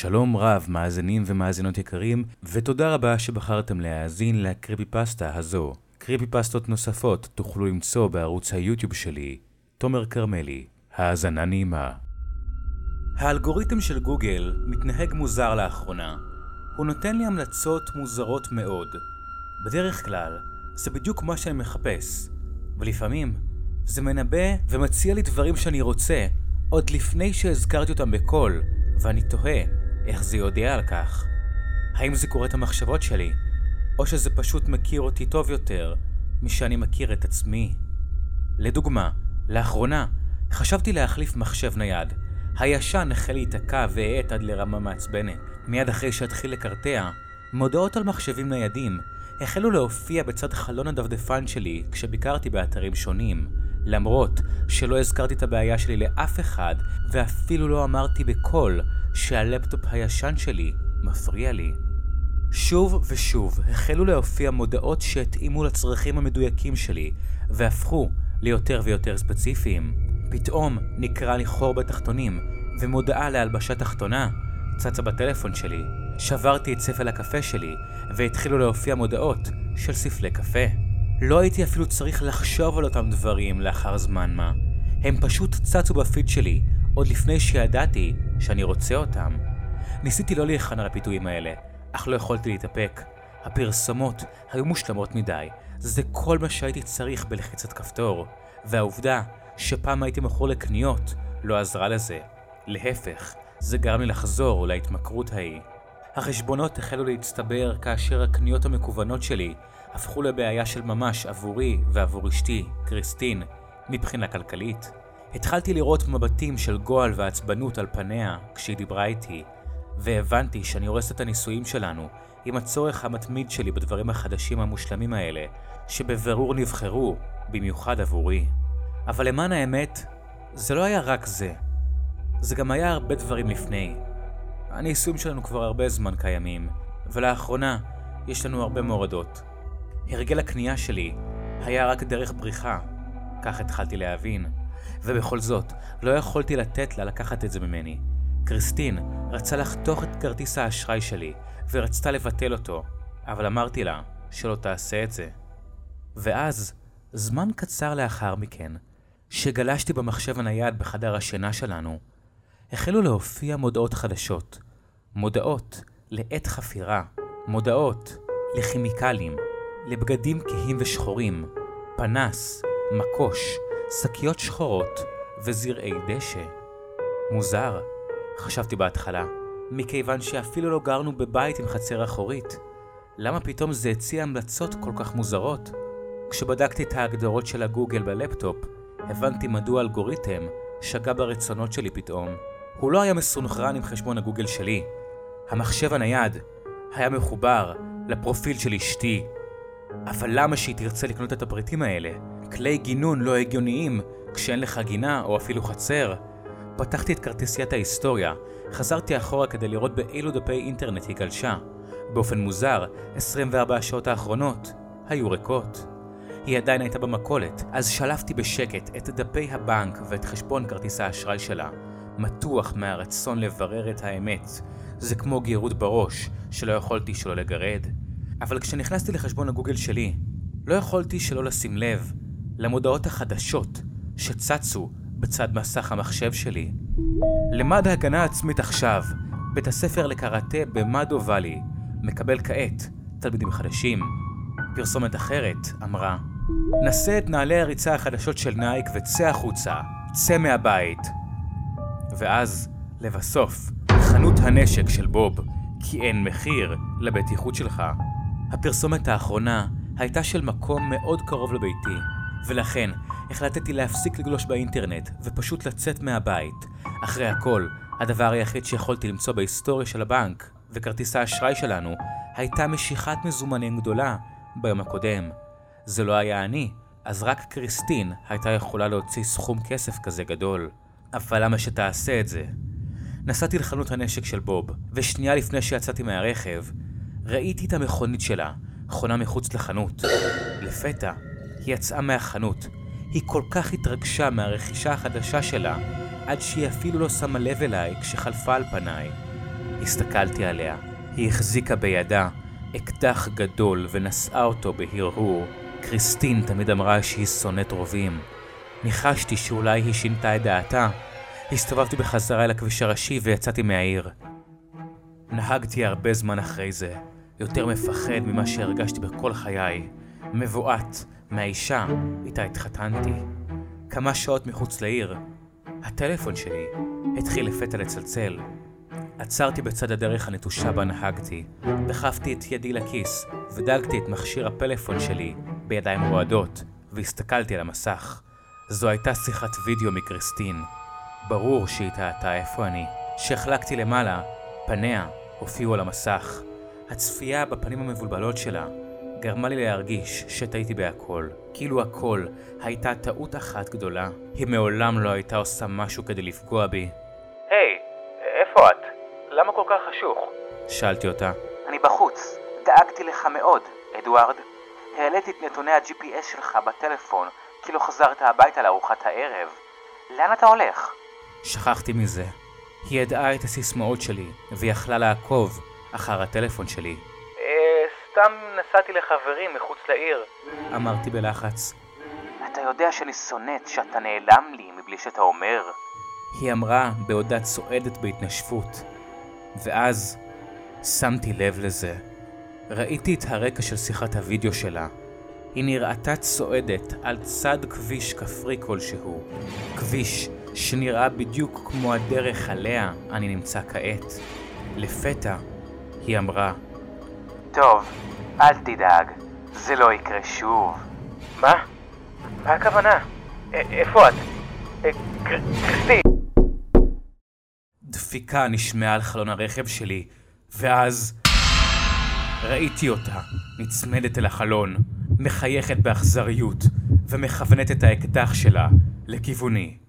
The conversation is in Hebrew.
שלום רב, מאזינים ומאזינות יקרים, ותודה רבה שבחרתם להאזין לקריפי פסטה הזו. קריפי פסטות נוספות תוכלו למצוא בערוץ היוטיוב שלי, תומר כרמלי. האזנה נעימה. האלגוריתם של גוגל מתנהג מוזר לאחרונה. הוא נותן לי המלצות מוזרות מאוד. בדרך כלל, זה בדיוק מה שאני מחפש, ולפעמים זה מנבא ומציע לי דברים שאני רוצה, עוד לפני שהזכרתי אותם בקול, ואני תוהה איך זה יודע על כך. האם זה קורא את המחשבות שלי, או שזה פשוט מכיר אותי טוב יותר משאני מכיר את עצמי. לדוגמה, לאחרונה חשבתי להחליף מחשב נייד. הישן החל להיתקע והאט עד לרמה מעצבנת. מיד אחרי שהתחיל לקרטע, מודעות על מחשבים ניידים החלו להופיע בצד חלון הדפדפן שלי כשביקרתי באתרים שונים. למרות שלא הזכרתי את הבעיה שלי לאף אחד, ואפילו לא אמרתי בקול שהלפטופ הישן שלי מפריע לי. שוב ושוב החלו להופיע מודעות שהתאימו לצרכים המדויקים שלי, והפכו ליותר ויותר ספציפיים. פתאום נקרא לי חור בתחתונים, ומודעה להלבשה תחתונה צצה בטלפון שלי. שברתי את ספל הקפה שלי, והתחילו להופיע מודעות של ספלי קפה. לא הייתי אפילו צריך לחשוב על אותם דברים לאחר זמן מה. הם פשוט צצו בפיד שלי, עוד לפני שידעתי שאני רוצה אותם. ניסיתי לא להיכנע לפיתויים האלה, אך לא יכולתי להתאפק. הפרסומות היו מושלמות מדי, זה כל מה שהייתי צריך בלחיצת כפתור. והעובדה שפעם הייתי מכור לקניות לא עזרה לזה. להפך, זה גרם לי לחזור להתמכרות ההיא. החשבונות החלו להצטבר כאשר הקניות המקוונות שלי הפכו לבעיה של ממש עבורי ועבור אשתי, קריסטין, מבחינה כלכלית. התחלתי לראות מבטים של גועל ועצבנות על פניה כשהיא דיברה איתי, והבנתי שאני הורס את הנישואים שלנו עם הצורך המתמיד שלי בדברים החדשים המושלמים האלה, שבבירור נבחרו במיוחד עבורי. אבל למען האמת, זה לא היה רק זה. זה גם היה הרבה דברים לפני. הנישואים שלנו כבר הרבה זמן קיימים, ולאחרונה יש לנו הרבה מורדות. הרגל הקנייה שלי היה רק דרך בריחה, כך התחלתי להבין. ובכל זאת, לא יכולתי לתת לה לקחת את זה ממני. קריסטין רצה לחתוך את כרטיס האשראי שלי, ורצתה לבטל אותו, אבל אמרתי לה שלא תעשה את זה. ואז, זמן קצר לאחר מכן, שגלשתי במחשב הנייד בחדר השינה שלנו, החלו להופיע מודעות חדשות. מודעות לעת חפירה, מודעות לכימיקלים, לבגדים כהים ושחורים, פנס, מקוש, שקיות שחורות וזרעי דשא. מוזר, חשבתי בהתחלה, מכיוון שאפילו לא גרנו בבית עם חצר אחורית. למה פתאום זה הציע המלצות כל כך מוזרות? כשבדקתי את ההגדרות של הגוגל בלפטופ, הבנתי מדוע האלגוריתם שגה ברצונות שלי פתאום. הוא לא היה מסונכרן עם חשבון הגוגל שלי. המחשב הנייד היה מחובר לפרופיל של אשתי. אבל למה שהיא תרצה לקנות את הפריטים האלה? כלי גינון לא הגיוניים כשאין לך גינה או אפילו חצר. פתחתי את כרטיסיית ההיסטוריה, חזרתי אחורה כדי לראות באילו דפי אינטרנט היא גלשה. באופן מוזר, 24 השעות האחרונות היו ריקות. היא עדיין הייתה במכולת, אז שלפתי בשקט את דפי הבנק ואת חשבון כרטיס האשראי שלה. מתוח מהרצון לברר את האמת. זה כמו גירות בראש, שלא יכולתי שלא לגרד. אבל כשנכנסתי לחשבון הגוגל שלי, לא יכולתי שלא לשים לב למודעות החדשות שצצו בצד מסך המחשב שלי. למד הגנה עצמית עכשיו, בית הספר לקראטה במאדו ואלי, מקבל כעת תלמידים חדשים. פרסומת אחרת אמרה, נשא את נעלי הריצה החדשות של נייק וצא החוצה, צא מהבית. ואז, לבסוף, חנות הנשק של בוב, כי אין מחיר לבטיחות שלך. הפרסומת האחרונה הייתה של מקום מאוד קרוב לביתי, ולכן החלטתי להפסיק לגלוש באינטרנט ופשוט לצאת מהבית. אחרי הכל, הדבר היחיד שיכולתי למצוא בהיסטוריה של הבנק וכרטיס האשראי שלנו הייתה משיכת מזומנים גדולה ביום הקודם. זה לא היה אני, אז רק קריסטין הייתה יכולה להוציא סכום כסף כזה גדול. אבל למה שתעשה את זה? נסעתי לחנות הנשק של בוב, ושנייה לפני שיצאתי מהרכב, ראיתי את המכונית שלה, חונה מחוץ לחנות. לפתע, היא יצאה מהחנות. היא כל כך התרגשה מהרכישה החדשה שלה, עד שהיא אפילו לא שמה לב אליי כשחלפה על פניי. הסתכלתי עליה. היא החזיקה בידה אקדח גדול ונשאה אותו בהרהור. קריסטין תמיד אמרה שהיא שונאת רובים. ניחשתי שאולי היא שינתה את דעתה. הסתובבתי בחזרה אל הכביש הראשי ויצאתי מהעיר. נהגתי הרבה זמן אחרי זה, יותר מפחד ממה שהרגשתי בכל חיי, מבועת מהאישה איתה התחתנתי. כמה שעות מחוץ לעיר, הטלפון שלי התחיל לפתע לצלצל. עצרתי בצד הדרך הנטושה בה נהגתי, דחפתי את ידי לכיס ודגתי את מכשיר הפלאפון שלי בידיים רועדות והסתכלתי על המסך. זו הייתה שיחת וידאו מקריסטין. ברור שהיא טעתה איפה אני. כשהחלקתי למעלה, פניה הופיעו על המסך. הצפייה בפנים המבולבלות שלה גרמה לי להרגיש שטעיתי בהכל. כאילו הכל הייתה טעות אחת גדולה. היא מעולם לא הייתה עושה משהו כדי לפגוע בי. היי, hey, איפה את? למה כל כך חשוך? שאלתי אותה. אני בחוץ. דאגתי לך מאוד, אדוארד. העליתי את נתוני ה-GPS שלך בטלפון, כי לא חזרת הביתה לארוחת הערב. לאן אתה הולך? שכחתי מזה. היא ידעה את הסיסמאות שלי, ויכלה לעקוב אחר הטלפון שלי. סתם נסעתי לחברים מחוץ לעיר. אמרתי בלחץ. אתה יודע שאני שונאת שאתה נעלם לי מבלי שאתה אומר. היא אמרה בעודה צועדת בהתנשפות. ואז שמתי לב לזה. ראיתי את הרקע של שיחת הוידאו שלה. היא נראתה צועדת על צד כביש כפרי כלשהו. כביש שנראה בדיוק כמו הדרך עליה אני נמצא כעת. לפתע היא אמרה, טוב, אל תדאג, זה לא יקרה שוב. מה? מה הכוונה? איפה את? קריסטי! דפיקה נשמעה על חלון הרכב שלי, ואז ראיתי אותה נצמדת אל החלון, מחייכת באכזריות, ומכוונת את האקדח שלה לכיווני.